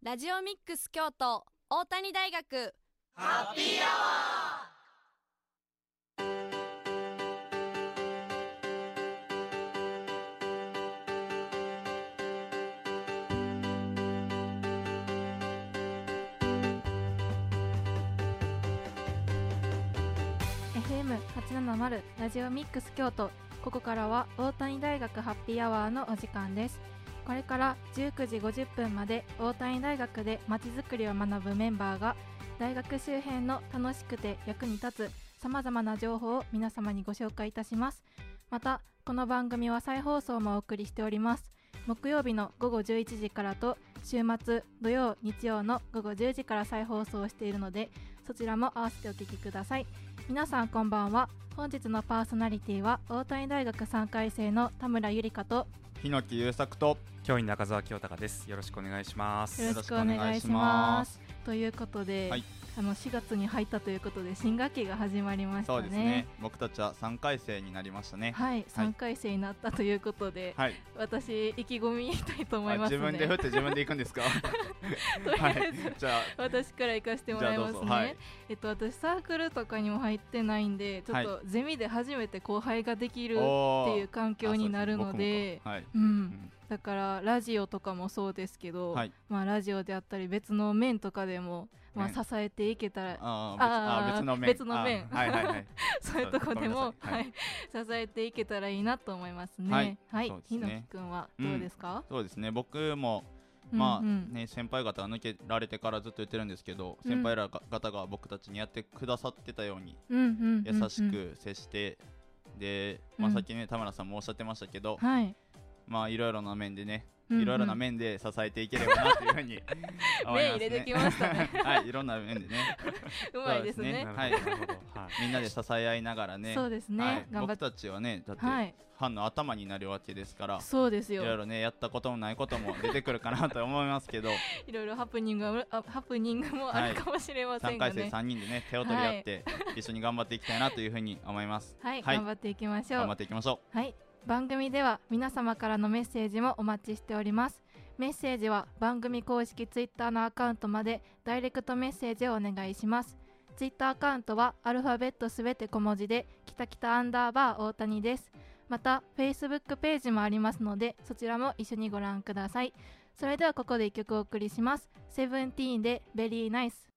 ラジオミックス京都大谷大学。ハッピーアワー FM870 ラジオミックス京都。ここからは大谷大学ハッピーアワーのお時間です。これから19時50分まで大谷大学でまちづくりを学ぶメンバーが大学周辺の楽しくて役に立つさまざまな情報を皆様にご紹介いたします。またこの番組は再放送もお送りしております。木曜日の午後11時からと週末土曜日曜の午後10時から再放送しているのでそちらも合わせてお聞きください。皆さんこんばんは。本日のパーソナリティは大谷大学3回生の田村ゆりかと日野木優作と教員中澤清隆です。よろしくお願いします。よろしくお願いしますということで、はい。あの4月に入ったということで新学期が始まりましたね。そうですね。僕たちは3回生になりましたね。はい、3回生になったということで、はい、私意気込みたいと思います、自分で振って自分で行くんですか？とりあえず、はい、じゃあ。私から行かせてもらいますね。はい、えっと私サークルとかにも入ってないんで、ちょっとゼミで初めて後輩ができるっていう環境になるので、はい、うん。うんだからラジオとかもそうですけど、はい、まあ、ラジオであったり別の面とかでも、まあ、支えていけたらああ別の面。別の面。はいはい、はい、そういうとこでも、はい、支えていけたらいいなと思いますね。はい、はい、ひのきくんはどうですか、うん、そうですね。僕もまあね、先輩方が抜けられてからずっと言ってるんですけど、先輩ら方が僕たちにやってくださってたように、優しく接してで、まあ、さっきね田村さんもおっしゃってましたけど、はい、まあいろいろな面でねいろいろな面で支えていければなというふうに思います、ね、入れてきましたね。はいいろんな面でね。うまいですね、ね、はい、みんなで支え合いながらね。そうですね、はい、僕たちはねだって、はい、ファンの頭になるわけですからそうですよ。いろいろねやったこともないことも出てくるかなと思いますけど。いろいろハプニングハプニングもあるかもしれませんが、ね、3回生3人でね手を取り合って、一緒に頑張っていきたいなというふうに思います。はい、頑張っていきましょう。頑張っていきましょう。はい番組では皆様からのメッセージもお待ちしております。メッセージは番組公式ツイッターのアカウントまでダイレクトメッセージをお願いします。ツイッターアカウントはアルファベットすべて小文字できたきたアンダーバー大谷です。また Facebook ページもありますのでそちらも一緒にご覧ください。それではここで1曲お送りします。セブンティーンでベリーナイス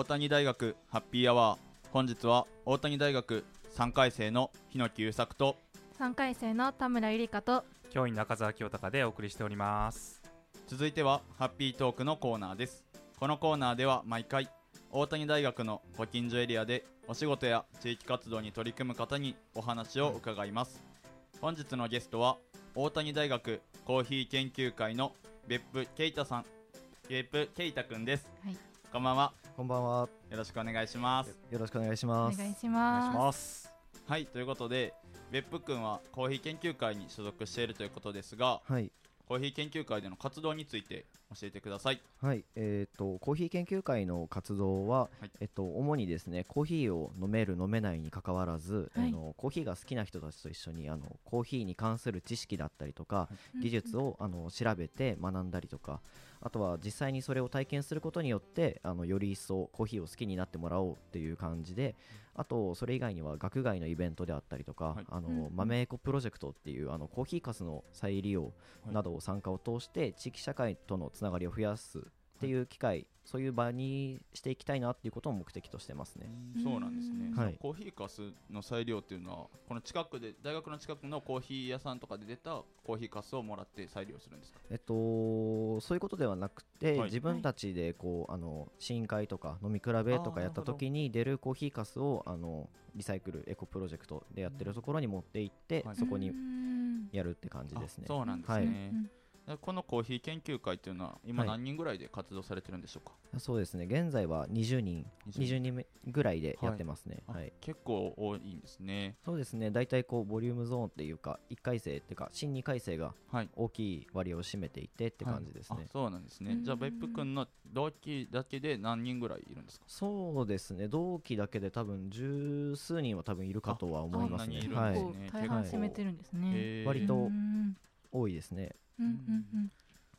大谷大学ハッピーアワー。本日は大谷大学3回生の日野木優作と3回生の田村ゆりかと教員中澤清隆でお送りしております。続いてはハッピートークのコーナーです。このコーナーでは毎回大谷大学のご近所エリアでお仕事や地域活動に取り組む方にお話を伺います。本日のゲストは大谷大学コーヒー研究会の別府啓太さん。別府啓太くんです、はい、こんばんはこんばんは。よろしくお願いします。よろしくお願いします。お願いします。はい、ということで、別府君はコーヒー研究会に所属しているということですが、はい、コーヒー研究会での活動について教えてください。はい、えっ、ー、とコーヒー研究会の活動は、はい、えっと主にですねコーヒーを飲める飲めないに関わらず、はい、あのコーヒーが好きな人たちと一緒にあのコーヒーに関する知識だったりとか、技術をあの調べて学んだりとか、あとは実際にそれを体験することによってあのより一層コーヒーを好きになってもらおうっていう感じで、あとそれ以外には学外のイベントであったりとか、はい、あの豆エコプロジェクトっていうあのコーヒーかすの再利用などを参加を通して地域社会とのつながりを増やすっていう機会そういう場にしていきたいなっていうことを目的としてますね。そうなんですね。はい、コーヒーかすの裁量っていうのはこの近くで大学の近くのコーヒー屋さんとかで出たコーヒーかすをもらって裁量するんですか？えっとそういうことではなくて、はい、自分たちでこうあの試飲会とか飲み比べとかやった時に出るコーヒーかすをあのリサイクルエコプロジェクトでやってるところに持って行って、はい、そこにやるって感じですね。そうなんですね。このコーヒー研究会っていうのは今はい。何人ぐらいで活動されてるんでしょうか、そうですね。現在は20人。20 20人。ぐらいでやってますね。あはい。結構多いんですね。そうですね。大体こうボリュームゾーンっていうか1回生っていうか新2回生がはい。大きい割合を占めていてって感じですね、はい。あそうなんですね。うん。じゃあ別府君の同期だけで何人ぐらいいるんですか？そうですね。同期だけで多分十数人は多分いるかとは思いますね。あそんなにいるんはい。大半占めてるんですね。割とうん多いですね。うんうん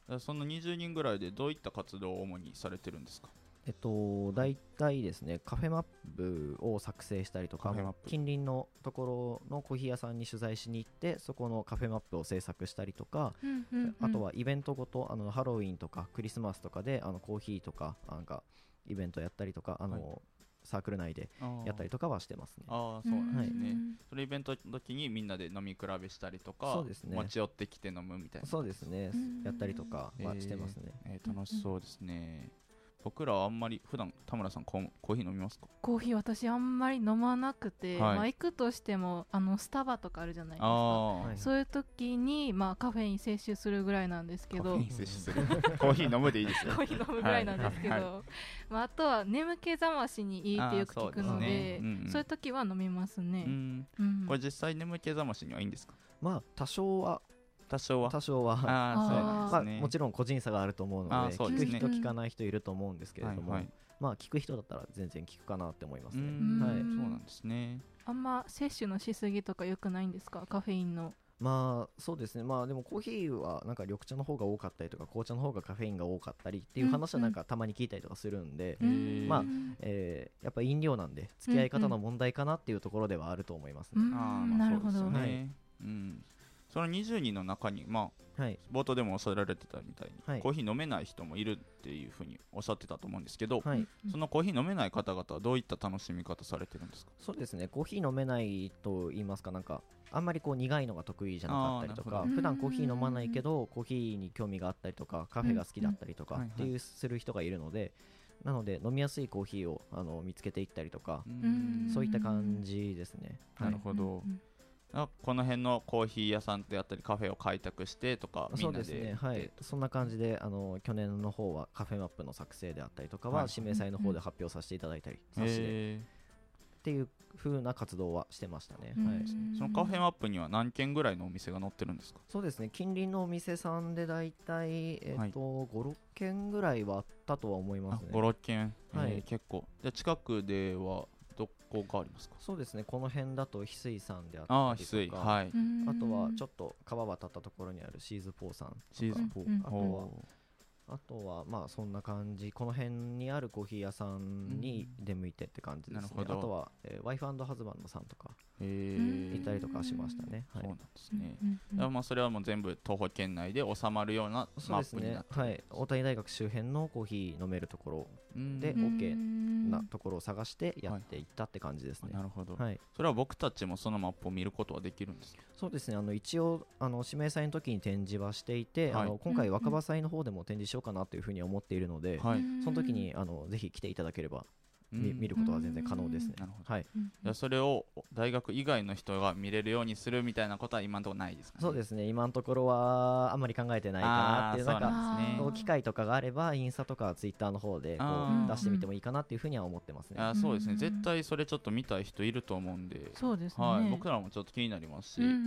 だからその20人ぐらいでどういった活動を主にされてるんですか？えっと大体ですねカフェマップを作成したりとか近隣のところのコーヒー屋さんに取材しに行ってそこのカフェマップを制作したりとか、うんうんうん。あとはイベントごとあのハロウィンとかクリスマスとかであのコーヒーとかなんかイベントやったりとかあの、はいサークル内でやったりととかはしてますね。ああそうなんですね、うん。そのイベントの時にみんなで飲み比べしたりとかそうですね。持ち寄ってきて飲むみたいな。そうですね。うん。やったりとかはしてますね、えー楽しそうですね、僕らはあんまり普段田村さんコーコーヒー飲みますか？コーヒー私あんまり飲まなくて、はい。まあ行くとしてもあのスタバとかあるじゃないですか。そういう時にまあカフェイン摂取するぐらいなんですけど。カフェイン摂取する。コーヒー飲むでいいですよ。コーヒー飲むぐらいなんですけど、はい。はまあ、あとは眠気覚ましにいいってよく聞くのでそうですね。うんうんそういう時は飲みますね。これ実際眠気覚ましにはいいんですか？まあ多少は多少は。多少は。ああそうなんまあ、ですね、もちろん個人差があると思うのでうですね。人聞かない人いると思うんですけれども、はいはい。まあ聞く人だったら全然聞くかなって思いますうねんはい。そうなんですね。あんま摂取のしすぎとか良くないんですか？カフェインの。まあそうですね。まあでもコーヒーはなんか緑茶の方が多かったりとか紅茶の方がカフェインが多かったりっていう話はなんかたまに聞いたりとかするんで、へー。まあえーやっぱ飲料なんで付き合い方の問題かなっていうところではあると思いますね、うんああまなるほどあそうですよね、はいうんその20人の中にまあはい。冒頭でもおっしゃられてたみたいに、はい。コーヒー飲めない人もいるっていうふうにおっしゃってたと思うんですけど、はい。そのコーヒー飲めない方々はどういった楽しみ方されてるんですか？そうですねコーヒー飲めないと言いますかなんかあんまりこう苦いのが得意じゃなかったりとか普段コーヒー飲まないけどコーヒーに興味があったりとかカフェが好きだったりとかうんっていうする人がいるのでなので飲みやすいコーヒーをあの見つけていったりとかん。そういった感じですね。はないるほど、うんあこの辺のコーヒー屋さんであったりカフェを開拓してとかみそうんですねはい。そんな感じであの去年の方はカフェマップの作成であったりとかはいは指名祭の方で発表させていただいたりさせてへっていう風な活動はしてましたね、うんはい、ーそのカフェマップには何軒ぐらいのお店が載ってるんですか？そうですね。近隣のお店さんで大体、えっと56軒ぐらいはあったとは思いますね。56軒、はい。えー結構。じゃあ近くではどこがありますか？そうですね。この辺だと翡翠さんであったりとか。翠。はい。うん。あとはちょっと川渡ったところにあるシーズポーさんとか。シーズンポー、うんあとはおあとはまあそんな感じ。この辺にあるコーヒー屋さんに出向いてって感じですね、あとは、えー、ワイフハズバンドさんとかーへー行ったりとかしましたね、はい。そうなんですね、まあそれはもう全部徒歩圏内で収まるようなマッそうですねプになってる。はい。大谷大学周辺のコーヒー飲めるところうんでうん。OK なところを探してやっていったって感じですね、なるほど、はい、それは僕たちもそのマップを見ることはできるんですか？そうですね。あの一応あの指名祭の時に展示はしていて、はい。あの今回若葉祭の方でも展示しようかなというふうに思っているので、はい、その時にあのぜひ来ていただければ、見ることは全然可能ですね。なるほど。はい。うん。じゃあそれを大学以外の人が見れるようにするみたいなことは今のところないですかね？そうですね。今のところはあんまり考えてないかなっていうなんかね。こう機会とかがあればインスタとかツイッターの方でこう出してみてもいいかなっていうふうには思ってますね。あそうですね。うん絶対それちょっと見たい人いると思うんで、そうですね、はい、僕らもちょっと気になりますし、うんうんう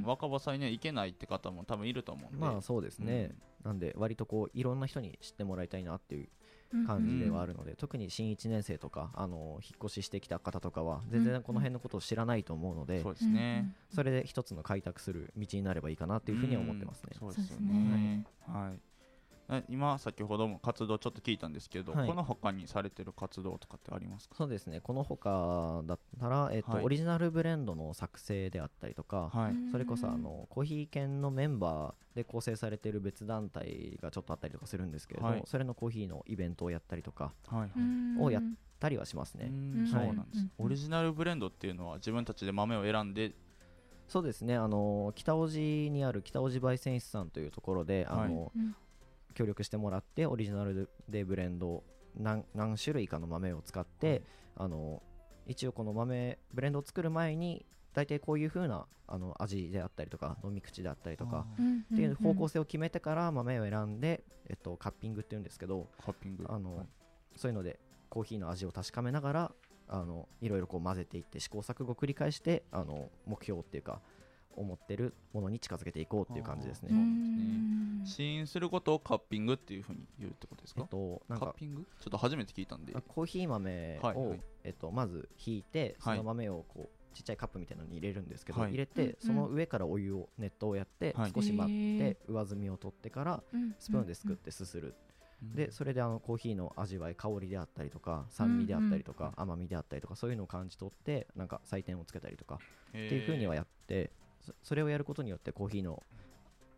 ん。若葉祭ね行けないって方も多分いると思うんで。まあそうですね、なんで割とこういろんな人に知ってもらいたいなっていううん感じではあるので、特に新1年生とかあの引っ越ししてきた方とかは全然この辺のことを知らないと思うので、そうですね、それで一つの開拓する道になればいいかなっていうふうには思ってますね。そうですよそうですね。はい。あ今先ほども活動ちょっと聞いたんですけど、はい。この他にされてる活動とかってありますか？そうですね。この他だったら、えっとはいオリジナルブレンドの作成であったりとか、はい、それこそあのコーヒー犬のメンバーで構成されている別団体がちょっとあったりとかするんですけれども、はい。それのコーヒーのイベントをやったりとかはい。はいうん。をやったりはしますね。そうなんです、うんオリジナルブレンドっていうのは自分たちで豆を選んでそうですね。あの北大路にある北大路焙煎室さんというところで、あのうん協力してもらってオリジナルでブレンド何何種類かの豆を使って、あの一応この豆ブレンドを作る前に大体こういう風なあの味であったりとか飲み口であったりとかうんっていう方向性性を決めてから豆を選んで、えっと、カッピングっていうんですけどカッピング。あの、はい。そういうのでコーヒーの味を確かめながらあのいろいろこう混ぜていって試行錯誤を繰り返してあの目標っていうか思ってるものに近づけていこうっていう感じですね。試飲することをカッピングっていうふうに言うってことですか？えっ、と、なんかカッピング？ちょっと初めて聞いたんで。あコーヒー豆を、はいはい。えっと、まずひいてそはい。の豆をこうちっちゃいカップみたいなのに入れるんですけど、はい。入れてその上からお湯を熱湯をやってはい。少し待って上澄みを取ってからスプーンですくってすする、でそれであのコーヒーの味わい香りであったりとか酸味であったりとか、甘みであったりとかそういうのを感じ取ってなんか採点をつけたりとかってっていうふうにはやってそそれをやることによってコーヒーの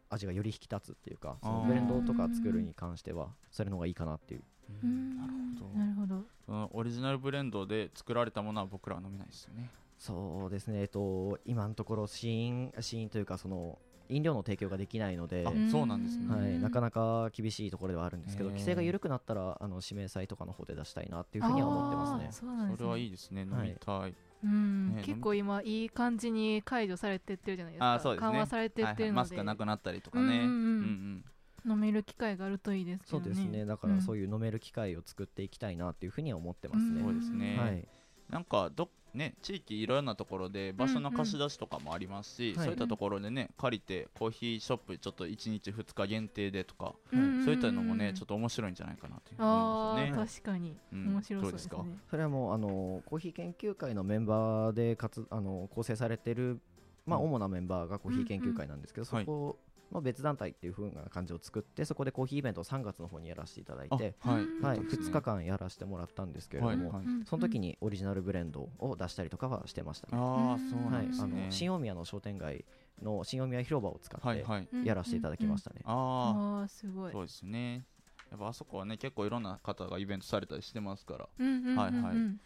味がより引き立つっていうかそのブレンドとか作るに関してはそれの方がいいかなっていう。なるほど。なるほど。そのオリジナルブレンドで作られたものは僕らは飲めないですよね。そうですね。えっと今のところ試飲試飲というかその飲料の提供ができないのであそうなんですね。はい、なかなか厳しいところではあるんですけど規制が緩くなったらあの指名祭とかの方で出したいなっていうふうには思ってますね。そうなんですね。それはいいですね。飲みたい。うん。ね結構今いい感じに解除されてってるじゃないですか。あーそうですね。緩和されてってるので、はいはい。マスクなくなったりとかね。うんうんうん。うん飲める機会があるといいですけどね。そうですね。だからそういう飲める機会を作っていきたいなっていうふうには思ってますうん。ね、そうですね。はい。なんかどね地域いろんなところで場所の貸し出しとかもありますし、はい。そういったところでね借りてコーヒーショップちょっと1日2日限定でとか、うん。そういったのもねちょっと面白いんじゃないかなというふうにああ思いますね。確かに。うん。面白そうですね。どうでそれはもうあのコーヒー研究会のメンバーでかつあの構成されてる、まあ、うん。主なメンバーがコーヒー研究会なんですけど、うん。うんそこの別団体っていう風な感じを作ってそこでコーヒーイベントを3月の方にやらせていただいて、あはい、うん。はい、そうですね。2日間やらせてもらったんですけれども、はいその時にオリジナルブレンドを出したりとかはしてましたね。ああそうはないんですあね、の新大宮の商店街の新大宮広場を使ってはいはい。やらせていただきましたね。あああすごい。あそうですね。やっぱあそこはね結構いろんな方がイベントされたりしてますから。うんうんうんうん。はいはい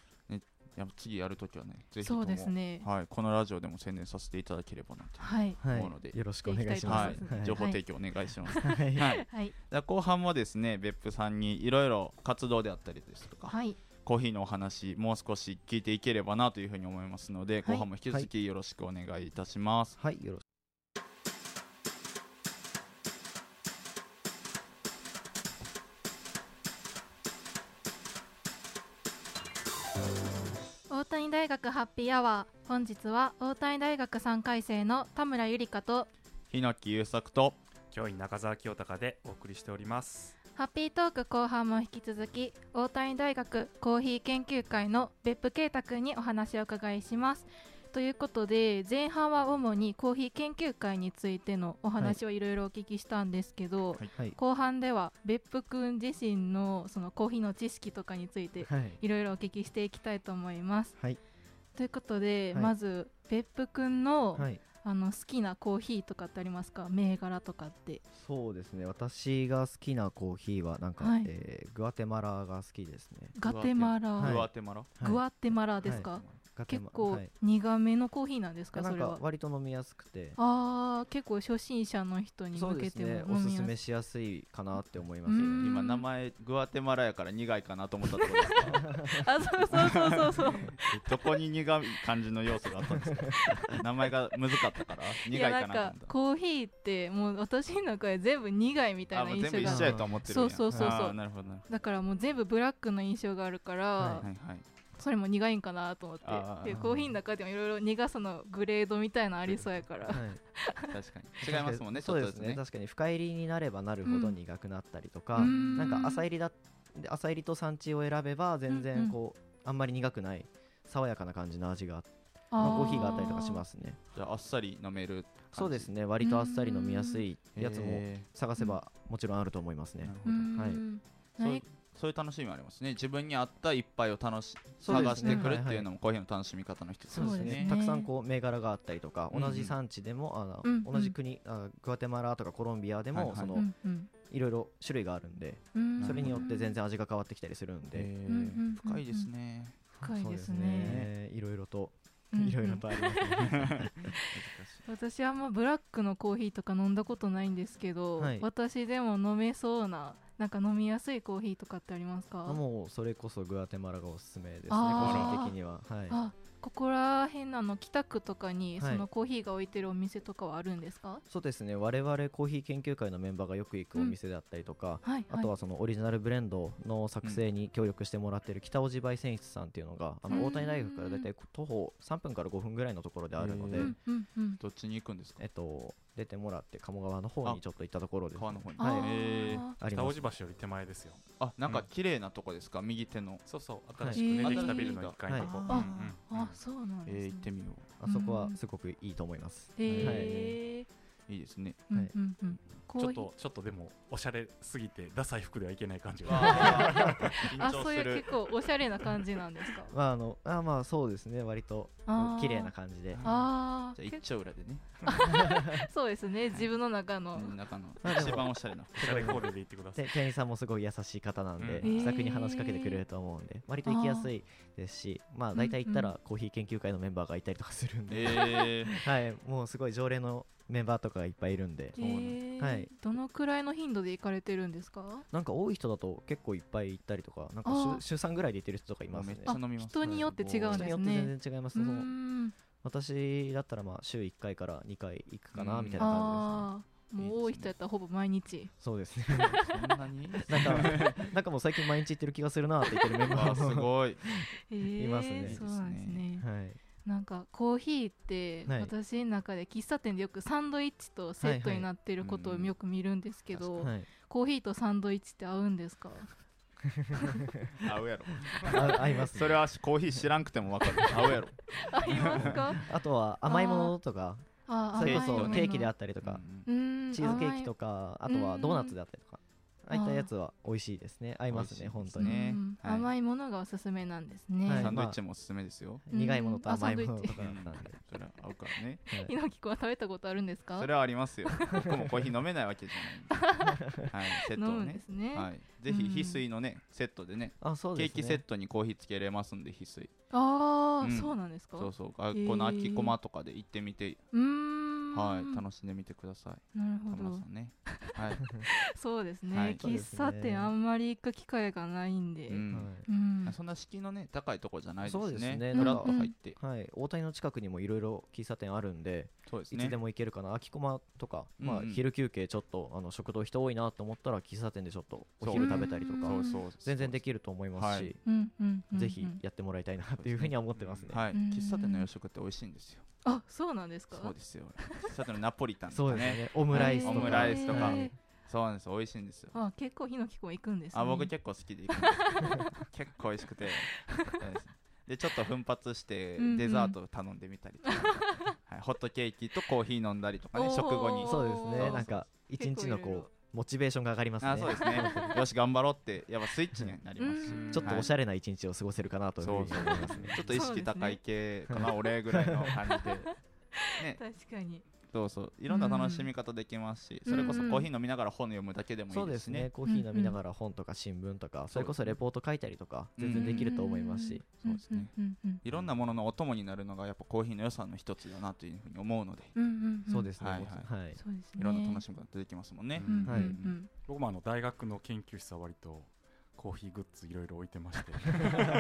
やっぱ次やるときはねぜひともそうですね。はい、このラジオでも宣伝させていただければなとはい。はい。思うので、よろしくお願いしはいます。はい。情報提供お願いします。はい。はい、後半もですね別府さんにいろいろ活動であったりですとか、はい。コーヒーのお話もう少し聞いていければなというふうに思いますので、はい。後半も引き続きよろしくお願いいたします。はい、よろ谷大学ハッピーアワー。本日は大谷大学3回生の田村ゆりかと日木優作と教員中澤清隆でお送りしております。ハッピートーク後半も引き続き大谷大学コーヒー研究会の別府啓太くんにお話をお伺いしますということで前半は主にコーヒー研究会についてのお話をいろいろお聞きしたんですけど、はいはい。後半では別府くん自身のそのコーヒーの知識とかについてはい。いろいろお聞きしていきたいと思います。はい。ということで、はいまず別府くんの,、はい。あの好きなコーヒーとかってありますか？銘柄とかってそうですね。私が好きなコーヒーはなんか、はいえーグアテマラが好きですね。ガテマラ、はいグアテマラ、はいグアテマラですか、結構はい。苦めのコーヒーなんですか、なんそれは？か割と飲みやすくて。あー結構初心者の人に向けてもね。おすい。すすめしやすいかなって思います。うん。今名前グアテマラやから苦いかなと思ったところですか？あそうそうそうそうそう。どこに苦い感じの要素があったんですか？名前が難かったから苦いかいやなんかコーヒーってもう私の中で全部苦いみたいな印象が全部一緒やと思ってるんや。そうそうそうそう。なるほど。なるだからもう全部ブラックの印象があるから、はほどはいはいそれも苦いんかなと思って。でコーヒーの中でもいろいろ苦さのグレードみたいなのありそうやから、はい。確かに。違いますもんねちそうですね。確かに深入りになればなるほど苦くなったりとか、うん。なんか浅入りだで浅入りと産地を選べば全うんうん。然こう、あんまり苦くない爽やかな感じの味が、あまあ、コーヒーがあったりとかしますね。じゃああっさり飲めるそうですね。割とあっさり飲みやすいやつもへ探せばもちろんあると思いますね。はい。んそうないそう楽しみもありますね。自分に合った一杯を楽し探してくるっていうのもコーヒーの楽しみ方の一つですね。たくさんこう銘柄があったりとか、同じ産地でもあの、同じ国あグアテマラとかコロンビアでも、はいはい。その、うんうんいろいろ種類があるんで、うん。それによって全然味が変わってきたりするんで、深いですね。深いですね。いろいろと、いろいろとありますね。私はあんまブラックのコーヒーとか飲んだことないんですけど、はい。私でも飲めそうななんか飲みやすいコーヒーとかってありますか？もうそれこそグアテマラがおすすめですね、個人的には。はい。あここら辺のあの北区とかにはい。そのコーヒーが置いてるお店とかはあるんですか、そうですね。我々コーヒー研究会のメンバーがよく行くお店であったりとか、はいあとはそのオリジナルブレンドの作成に協力してもらっている北尾路焙煎室さんっていうのがあうん。の大谷大学から大体徒歩3分から5分ぐらいのところであるので、へーうんうんうん。どっちに行くんですか？えっと、出てもらって鴨川の方にちょっと行ったところです、川の方に。はい。あー。北大路橋より手前ですよ。あなんか綺麗なとこですか？右手の。そうそう。新しくね、はいできたビルの1階のとこ、はいあ、うんうん。あそうなんです、ね。えー行ってみよあそこはすごくいいと思います、へえういいですね。うんうんうん。コーヒーちょっとちょっとでもおしゃれすぎてダサい服ではいけない感じが。あ そういう結構おしゃれな感じなんですか？まああのあまあそうですね。割と綺麗な感じで。ああじゃあ一丁裏でね。そうですね。自分の中の、中の。まあでも。一番おしゃれな。おしゃれコーデで行ってください。で店員さんもすごい優しい方なんで、うん。気さくに話しかけてくれると思うんで割と行きやすいですしまあ大体行ったうんらコーヒー研究会のメンバーがいたりとかするんで、えー。はい。もうすごい常連のメンバーとかがいっぱいいるんで。えー。はい。どのくらいの頻度で行かれてるんですか？なんか多い人だと結構いっぱい行ったりとかなんか週週3ぐらいで行ってる人とかいますね。人によって違うん人によってですね全然違いますう。ーそのん。私だったらまあ週1回から2回行くかなうんみたいな感ああもう多い人やったらほぼ毎日。じですねそうですね。そんなに？なんかなんかもう最近毎日行ってる気がするなって言ってるメンバあーもすごい。えー。いますね。そうなんですね。はいなんかコーヒーってはい。私の中で喫茶店でよくサンドイッチとセットになってることをよく見るんですけど、はい。コーヒーとサンドイッチって合うんですか？合うやろ。あ合いますね。それはコーヒー知らんくてもわかる。合うやろ。合いますか？あとは甘いものとか。あそれこそケーキであったりとか。チーズケーキとかかあとはドーナツであったりとかああいったやつは美味しいですね。合いますね本当に。ね甘いものがおすすめなんですね、はい。サンドイッチもおすすめですよ。うん。苦いものと甘いものとかだったんで。それは合うからね。はい。ひのきくんは食べたことあるんですか？それはありますよ。僕もコーヒー飲めないわけじゃないんで。はい。セットをね。ですね、はい。ぜひ翡翠のねセットでねあそうですね。ケーキセットにコーヒーつけれますんで翡翠。ああ、うん。そうなんですか？そうそう。あへーこの秋駒とかで行ってみて。うーんはい楽しんでみてください。なるほど。田村さんね。はい。そうですね、はい。喫茶店あんまり行く機会がないんで、ううん。んそんな敷居のね高いとこじゃないですそうですね。ねフラッと入って。はい。大谷の近くにもいろいろ喫茶店あるんでそうですね。いつでも行けるかな。秋駒とかまあ昼休憩ちょっとあの食堂人多いなと思ったら喫茶店でちょっとお昼食べたりとうんかそうそう。全然できると思いますはしい。うんうんうんぜひやってもらいたいなっていうふうには思ってますね。はい。うん。喫茶店の洋食って美味しいんですよあそうなんですか？そうですよ。喫茶店のナポリタンとかね。ね。オムライスとか。オムライスとか。はい。そうなんです美味しいんですよ。あ結構ひのきくん行くんですね。あ僕結構好きで行くんです。結構美味しくて。でちょっと奮発してうんうん。デザート頼んでみたりとか、はい、ホットケーキとコーヒー飲んだりとかね食後に。そうですそうねなんか一日のこうモチベーションが上がりますね。あそうですね。よし頑張ろうってやっぱスイッチになります。しうん。ちょっとおしゃれな一日を過ごせるかなというふうに思いますね。ちょっと意識高い系かな、俺ぐらいの感じで。ね。確かにそうそういろんな楽しみ方できますし、それこそうん。うんコーヒー飲みながら本読むだけでもいそですすいうでね。ねコーヒー飲みながら本とか新聞とかそれこそレポート書いたりとか全然できると思いますし。そうですね。うんうんうんいろんなもののお供になるのがやっぱコーヒーの良さの一つだなというふうに思うので。うんうんうんそうですね。はいはい。そうですね。いろんな楽しみ方できますもんね、うんうんはい。うん僕もあの大学の研究室は割とコーヒーグッズいろいろ置いてまして。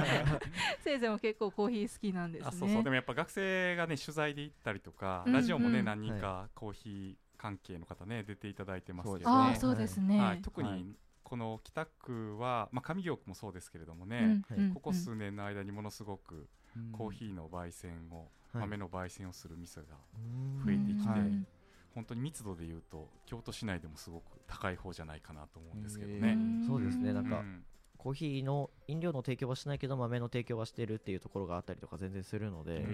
先生も結構コーヒー好きなんですね。あそうそう。でもやっぱ学生がね取材で行ったりとか、うんうん。ラジオもね何人はかコーヒー関係の方ね出ていただいてますけどね。ああそうですね、はい、特はい。にこの北区は、まあ、上京区もそうですけれどもね、うんうんうん。ここ数年の間にものすごくうん。コーヒーの焙煎を、はい。豆の焙煎をする店がうん。増えてきて、はい。本当に密度でいうと京都市内でもすごく高い方じゃないかなと思うんですけどへね。んそうですね。なんかうんコーヒーの飲料の提供はしないけど豆の提供はしてるっていうところがあったりとか全然するので。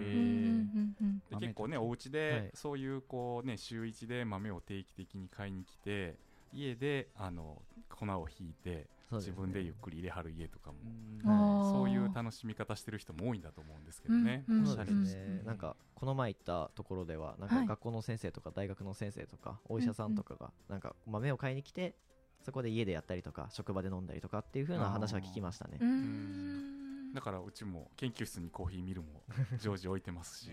結構ねお家はい。でそういうこうね週一で豆を定期的に買いに来て家であの粉をひいて自分でゆっくり入れはる家とかも。そういう楽しみ方してる人も多いんだと思うんですけどね。うんうんそうですね。うん。なんかこの前行ったところではなんはい。か学校の先生とか大学の先生とかお医者さんとかがなんか豆を買いに来てそこで家でやったりとか職場で飲んだりとかっていう風な話は聞きましたね。だからうちも研究室にコーヒーミルも常時置いてますし、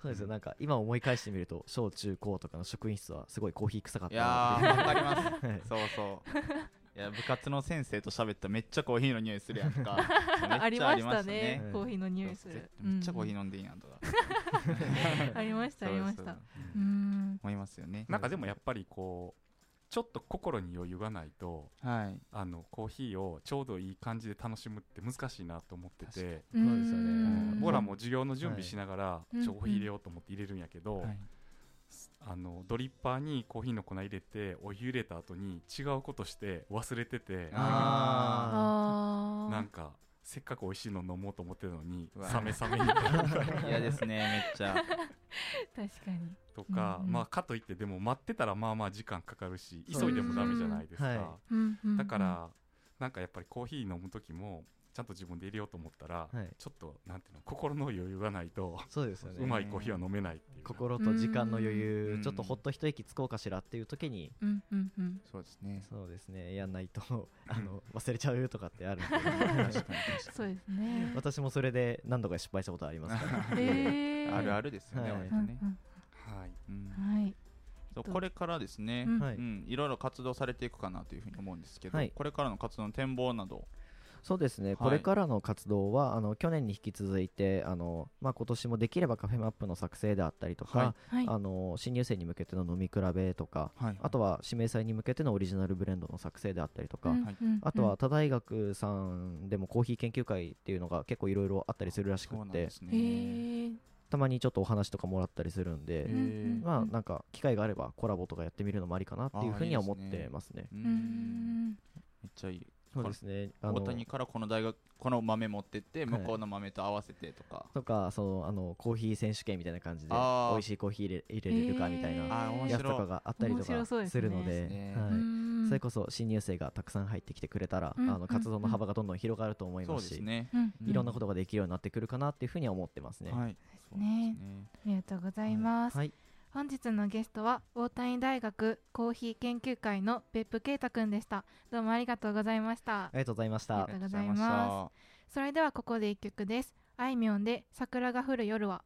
そうですよ。なんか今思い返してみると小中高とかの職員室はすごいコーヒー臭かっいやたなって。ーわかります。はい。そうそう。いや部活の先生と喋ったらめっちゃコーヒーの匂いするやんか。ありましたね。ね。コーヒーの匂いする。めっちゃコーヒーー飲んでいいやんとか。ありましたありました。うん。思いますよね。なんかでもやっぱりこうちょっと心に余裕がないとはい。あのコーヒーをちょうどいい感じで楽しむって難しいなと思っててそうですよねうん僕らも授業の準備しながら、はい。ちょコーヒー入れようと思って入れるんやけど、はい。あのドリッパーにコーヒーの粉入れてお湯入れた後に違うことして忘れててああなんかせっかく美味しいの飲もうと思ってるのにサメサメにな。る 嫌ですねめっちゃ。確かにとか、うんうん。まあかといってでも待ってたらまあまあ時間かかるし急いでもダメじゃないですか、うんはうんうん。だからなんかやっぱりコーヒー飲む時もちゃんと自分で入れようと思ったら、はい。ちょっとなんていうの心の余裕がないとそうですよね。うまいコーヒーは飲めないっていう心と時間の余裕うん。ちょっとほっと一息つこうかしらっていう時にうんうんうん。そうですね。そうですね。やんないとあの忘れちゃうとかってあるんで。確かにそうですね。私もそれで何度か失敗したことありますから。へー。あるあるですよねはい。割とね。うんはい。うんうんはい。そうこれからですねうん。はい。うんいろいろ活動されていくかなというふうに思うんですけどはい。これからの活動の展望など。そうですね、い。これからの活動はあの去年に引き続いてあの、まあ、今年もできればカフェマップの作成であったりとか、ははい。あの新入生に向けての飲み比べとかはい。あとは指名祭に向けてのオリジナルブレンドの作成であったりとか、あとは他大学さんでもコーヒー研究会っていうのが結構いろいろあったりするらしくってたまにちょっとお話とかもらったりするんで、まあなんか機会があればコラボとかやってみるのもありかなっていうふうには思ってますね。めっちゃいいそうですね。あ大の谷からこの大学この豆持ってってい。向こうの豆と合わせてとか。とかそのあのコーヒー選手権みたいな感じで美味しいコーヒー入れ入れれるかみたいなやつとかがあったりとかでするので、ね。はい。うんそれこそ新入生がたくさん入ってきてくれたら、うんあの活動の幅がどんどん広がると思いますすね。いろんなことができるようになってくるかなっていうふうには思ってますね。はい。そうねですね。ありがとうございます、はい、本日のゲストは大谷大学コーヒー研究会の別府啓太くんでした。どうもありがとうございました。ありがとうございました。ありがとうございます。それではここで一曲です。あいみょんで桜が降る夜は。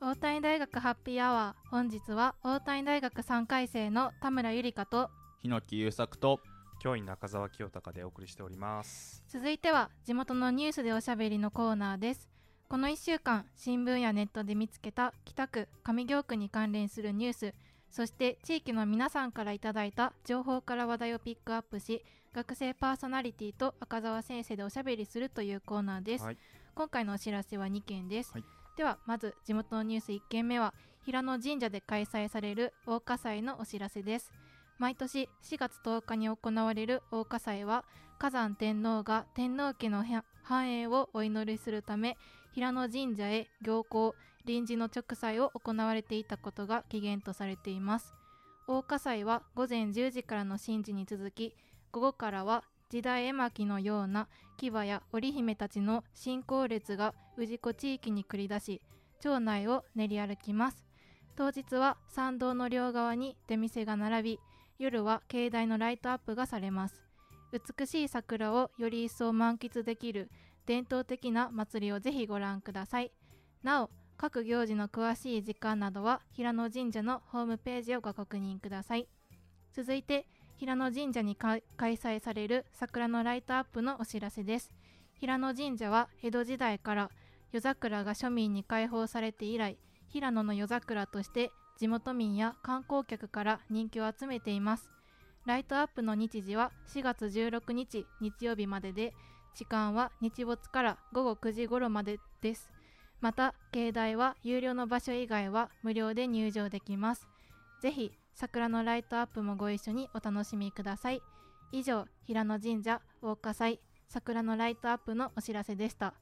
大谷大学ハッピーアワー。本日は大谷大学3回生の田村ゆりかと日野木優作と教員中澤清隆でお送りしております。続いては地元のニュースでおしゃべりのコーナーです。この1週間新聞やネットで見つけた北区上京区に関連するニュースそして地域の皆さんからいただいた情報から話題をピックアップし学生パーソナリティと赤澤先生でおしゃべりするというコーナーです、はい。今回のお知らせは2件です、はい。ではまず地元のニュース1件目は平野神社で開催される大火祭のお知らせです毎年4月10日に行われる大火祭は火山天皇が天皇家の繁栄をお祈りするため平野神社へ行幸臨時の直祭を行われていたことが起源とされています。大火祭は午前10時からの神事に続き午後からは時代絵巻のような牙や織姫たちの信仰列が氏子地域に繰り出し町内を練り歩きます。当日は参道の両側に出店が並び夜は境内のライトアップがされます。美しい桜をより一層満喫できる伝統的な祭りをぜひご覧ください。なお各行事の詳しい時間などは平野神社のホームページをご確認ください。続いて平野神社に開催される桜のライトアップのお知らせです。平野神社は江戸時代から夜桜が庶民に開放されて以来平野の夜桜として地元民や観光客から人気を集めています。ライトアップの日時は4月16日日曜日までで時間は日没から午後9時頃までです。また境内は有料の場所以外は無料で入場できます。ぜひ桜のライトアップもご一緒にお楽しみください。以上平野神社大火祭桜のライトアップのお知らせでした。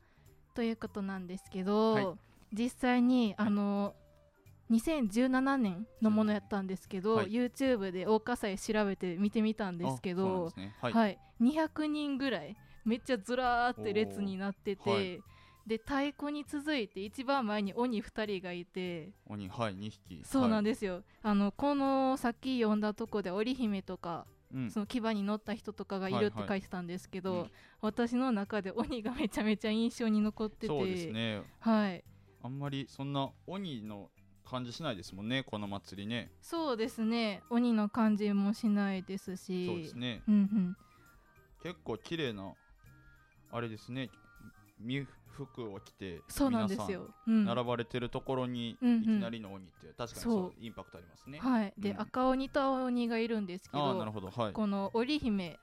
ということなんですけど、はい。実際にあの2017年のものやったんですけど、はい。YouTube で大火災調べて見てみたんですけどね。はい、はい、200人ぐらいめっちゃずらーって列になってて、はい。で太鼓に続いて一番前に鬼2人がいて鬼はい2匹。そうなんでですよ、あのこのさっき読んだとこで織姫とかうん。その牙に乗った人とかがいるって書いてたんですけど、はいはい私の中で鬼がめちゃめちゃ印象に残っててそうですね。はい。あんまりそんな鬼の感じしないですもんねこの祭りね。そうですね。鬼の感じもしないですし。そうですね。うんうん。結構綺麗なあれですね。身服を着てそうなんですよ、うん、並ばれてるところにいきなりの鬼って確かにそうインパクトありますね。はい。で、うん。赤鬼と青鬼がいるんですけああなるどほど。はい。この織姫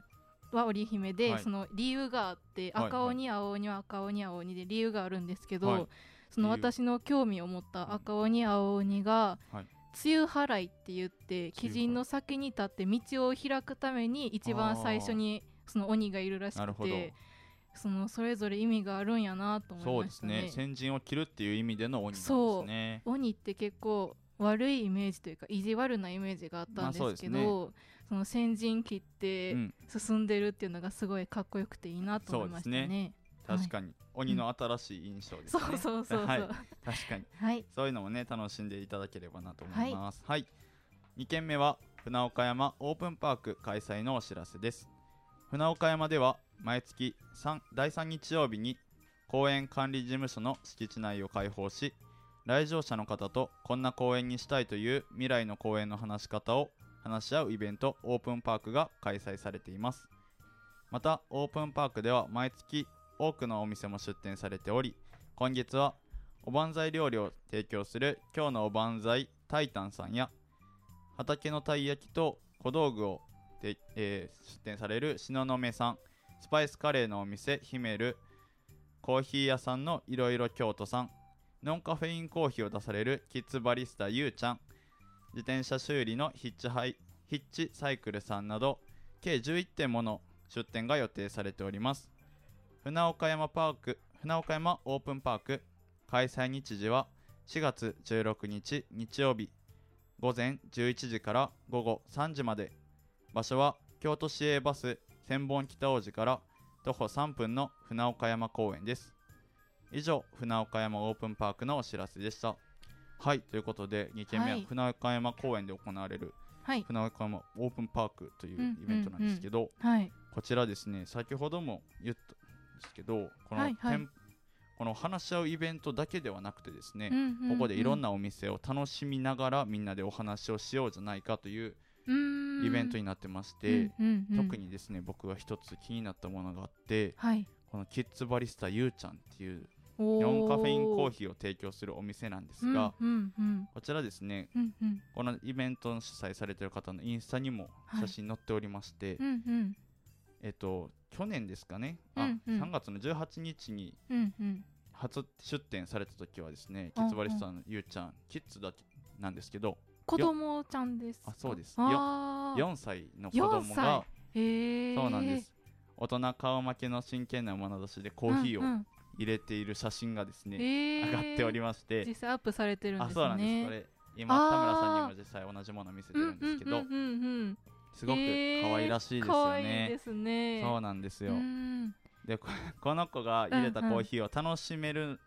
は織姫で、はい。その理由があってはい。赤鬼、青鬼は赤鬼青鬼で理由があるんですけど、はいその私の興味を持った赤鬼青鬼が、はい。梅雨払いって言って鬼人の先に立って道を開くために一番最初にその鬼がいるらしくてそのそれぞれ意味があるんやなと思そですいうましたね。ね。先陣を切るっていう意味での鬼なんですそう。ね鬼って結構悪いイメージというか意地悪なイメージがあったんですけど、まあそね。その先陣切ってうん。進んでるっていうのがすごいかっこよくていいなと思いましたね。確かに。鬼の新しい印象ですね。そうそうそうそう。はい。はい。確かに。そういうのもね楽しんでいただければなと思います。はい、2軒目は船岡山オープンパーク開催のお知らせです。船岡山では毎月3第3日曜日に公園管理事務所の敷地内を開放し来場者の方とこんな公園にしたいという未来の公園の話し方を話し合うイベントオープンパークが開催されています。またオープンパークでは毎月多くのお店も出店されており今月はおばんざい料理を提供する今日のおばんざいタイタンさんや畑のたい焼きと小道具をて、えー出店される東雲さんスパイスカレーのお店ヒメルコーヒー屋さんのいろいろ京都さんノンカフェインコーヒーを出されるキッズバリスタゆうちゃん自転車修理のヒッチハイヒッチサイクルさんなど計11店もの出店が予定されております。船岡山パーク船岡山オープンパーク開催日時は4月16日日曜日午前11時から午後3時まで。場所は京都市営バス千本北大路から徒歩3分の船岡山公園です。以上船岡山オープンパークのお知らせでした。はいということで2件目ははい。船岡山公園で行われるはい。船岡山オープンパークというイベントなんですけど、はい。こちらですね先ほども言っですけどこの,、はいはい。店この話し合うイベントだけではなくてですね、うんうんうん。ここでいろんなお店を楽しみながらみんなでお話をしようじゃないかというイベントになってまして、特ににですね僕が一つ気になったものがあってはい。このキッズバリスタゆうちゃんっていうノノンカフェインコーヒーを提供するお店なんですが、うんうんうん。こちらですねうんうん。このイベントの主催されている方のインスタにも写真載っておりまして、うんうんえっと去年ですかね、あうんうん。3月の18日にうんうん。初出店された時はですね、うんキッズバリスタのゆうちゃん、キッズだけなんですけど、子供ちゃんですか？あそうです。あー。4歳の子供4が、そうなんです。大人顔負けの真剣な眼差しでコーヒーをうんうん。入れている写真がですね、上がっておりまして、実際アップされてるんですね。あそうなんです。これ今田村さんにも実際同じものを見せてるんですけど、うんうんうんうんすごく可愛らしいですよ可愛いねで。すね。そうなんですよ。うん。でここの子が入れたコーヒーを楽しめる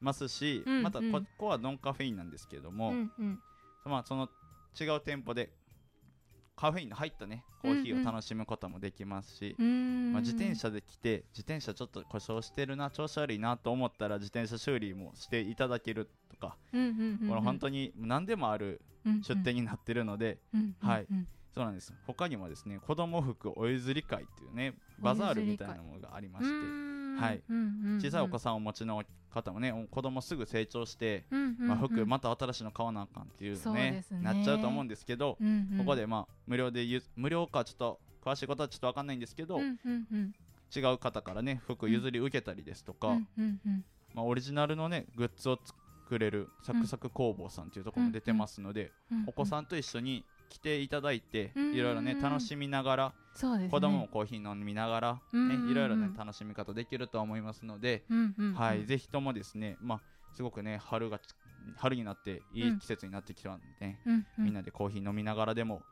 ますし、うんうんまたここはノンカフェインなんですけれども、うんうん。まあその違う店舗でカフェインの入ったねコーヒーを楽しむこともできますし、うんまあ、自転車で来て自転車ちょっと故障してるな調子悪いなと思ったら自転車修理もしていただけるとか、うんうんうんうん。この本当に何でもある出店になってるので、うんうんはい。うんそうなんです。他にもですね子供服お譲り会っていうねバザールみたいなものがありましてうんはい小さいお子さんをお持ちの方もねお子供すぐ成長して、まあ、服また新しいの買わなあかんっていうねね。なっちゃうと思うんですけど、うんうん。ここでまあ無料でゆ無料かちょっと詳しいことはちょっと分かんないんですけど、うんうんうん。違う方からね服譲り受けたりですとか、うんうんうん。まあ、オリジナルのねグッズを作れるサクサク工房さんっていうところも出てますので、うん。お子さんと一緒に来ていただいて、うん。いろいろね楽しみながら、ね。子供もコーヒー飲みながら、うんねいろいろね楽しみ方できると思いますので、うんうんうん。はい、ぜひともですね、まあ、すごくね、春がち春になっていい季節になってきたんでね、うんうん。みんなでコーヒー飲みながらでも、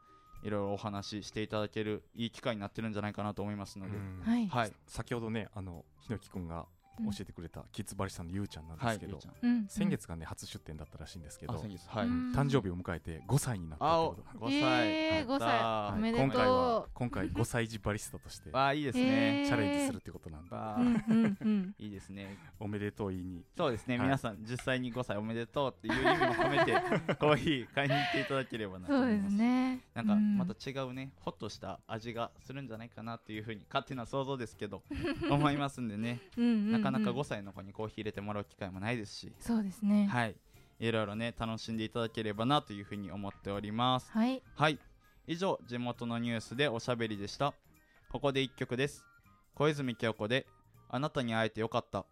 いろいろお話ししていただけるいい機会になってるんじゃないかなと思いますので、うん。はい。はい、先ほどねあのひのきくんが教えてくれたキッズバリスタのゆうちゃんなんですけど、ゆうちゃん。うん。先月がね初出店だったらしいんですけど、はい。うん誕生日を迎えて5歳になったあおということ5歳えー5歳おめでとう。今回は今回5歳児バリスタとして あいいですね。えー。ャレンジするってことなんで、わあ。うんうんうん。いいですね。おめでとう言いに。そうですね、はい。皆さん実際に5歳おめでとうっていう意味も込めて コーヒー買いに行っていただければなと思います。すね。なんかうん。また違うね、ホッとした味がするんじゃないかなっていうふうに勝手な想像ですけど 思いますんでね、うんうんうんなかなか5歳の子にコーヒー入れてもらう機会もないですし、そうですね。はい。いろいろね楽しんでいただければなというふうに思っております。はい。はい。以上地元のニュースでおしゃべりでした。ここで1曲です。小泉京子であなたに会えてよかった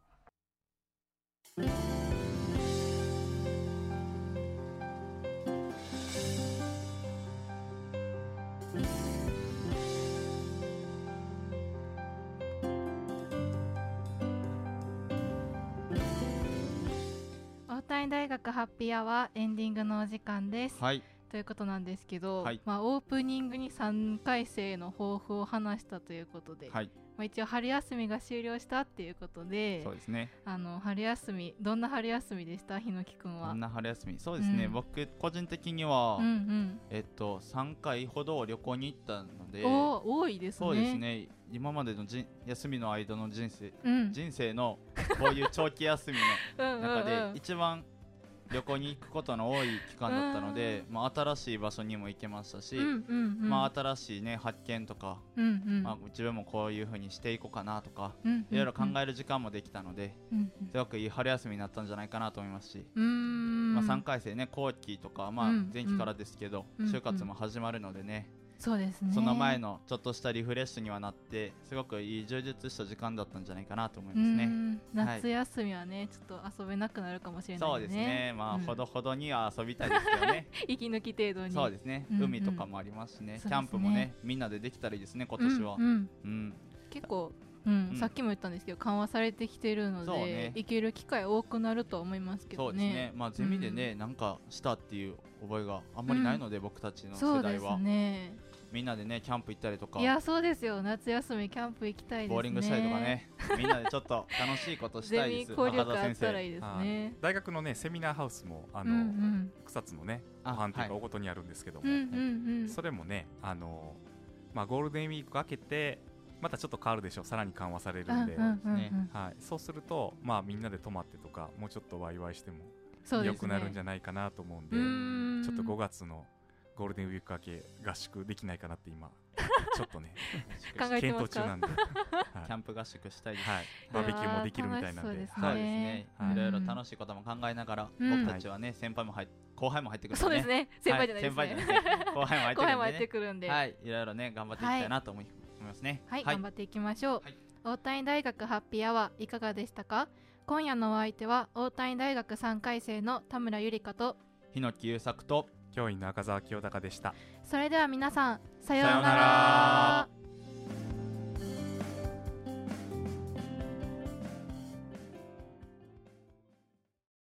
ピーアワーエンディングのお時間です。はい。ということなんですけど、はい。まあ、オープニングに3回生の抱負を話したということで、はい。まあ、一応春休みが終了したっていうことでそうですね。あの春休みどんな春休みでした？ひのきくんは。こんな春休み？そうですね、うん。僕個人的には、うんうん。えっと3回ほど旅行に行ったのでおー多いですね。そうですね。今までのじん休みの間の人生うん。人生のこういう長期休み うんの中で一番旅行に行くことの多い期間だったので、まあ、新しい場所にも行けましたし、うんうんうん。まあ、新しい、ね、発見とか、うんうん。まあ、自分もこういう風にしていこうかなとかうんいろいろ考える時間もできたのでうんすごくいい春休みになったんじゃないかなと思いますし、うんうん。まあ、3回生ね後期とか、まあうん、前期からですけど、うん。就活も始まるのでね、そうですね。その前のちょっとしたリフレッシュにはなってすごくいい充実した時間だったんじゃないかなと思いますね。うん夏休みはね、ちょっと遊べなくなるかもしれないそうですね、まあ、うん。ほどほどには遊びたいですけどね。息抜き程度に。そうですね、うんうん。海とかもありますしね、そうですね。キャンプもね、みんなでできたらいいですね、今年は。うんうん。うん、結構、うんうん。さっきも言ったんですけど緩和されてきてるので、ね。行ける機会多くなるとは思いますけどね。そうですね、まあ、ゼミでね、なんかしたっていう覚えがあんまりないので、僕たちのそうです世代は、ねみんなでね、キャンプ行ったりとか。い、やそうですよ。夏休みキャンプ行きたいですね。ボーリングしたりとかね、みんなでちょっと楽しいことしたいです、ゼミ交流中田あったらい生。いですはい。ね大学のねセミナーハウスもあうの、んうん。草津のねあご飯店はい。がおことにあるんですけども、うんうんうん。それもねあの、まあ、ゴールデンウィーク明けてまたちょっと変わるでしょう。さらに緩和されるんで、うんうんうんね。はい、そうすると、まあ、みんなで泊まってとかもうちょっとワイワイしても良くなるんじゃないかなと思うんでうーん。ちょっと5月のゴールデンウィーク明け合宿できないかなって今 ちょっとね考えて検討中なんで、はい。キャンプ合宿したいです。はい、バーベキューもできるみたいなんで。いやー楽しそうですね、はい。い。ろいろ楽しいことも考えながら、うん。僕たちはね、先輩も入っ後輩も入ってくるんそうですね。先輩じゃないですね、は先輩じゃない後輩も入ってくるんで、ね、後輩も入ってくるんで。はい、いろいろね、頑張っていきたいなと思い,、ますね。はい、頑張っていきましょう、はい。大谷大学ハッピーアワーいかがでしたか？今夜のお相手は大谷大学3回生の田村ゆりかと日野木優作と教員の赤澤清隆でした。それでは皆さんさようなら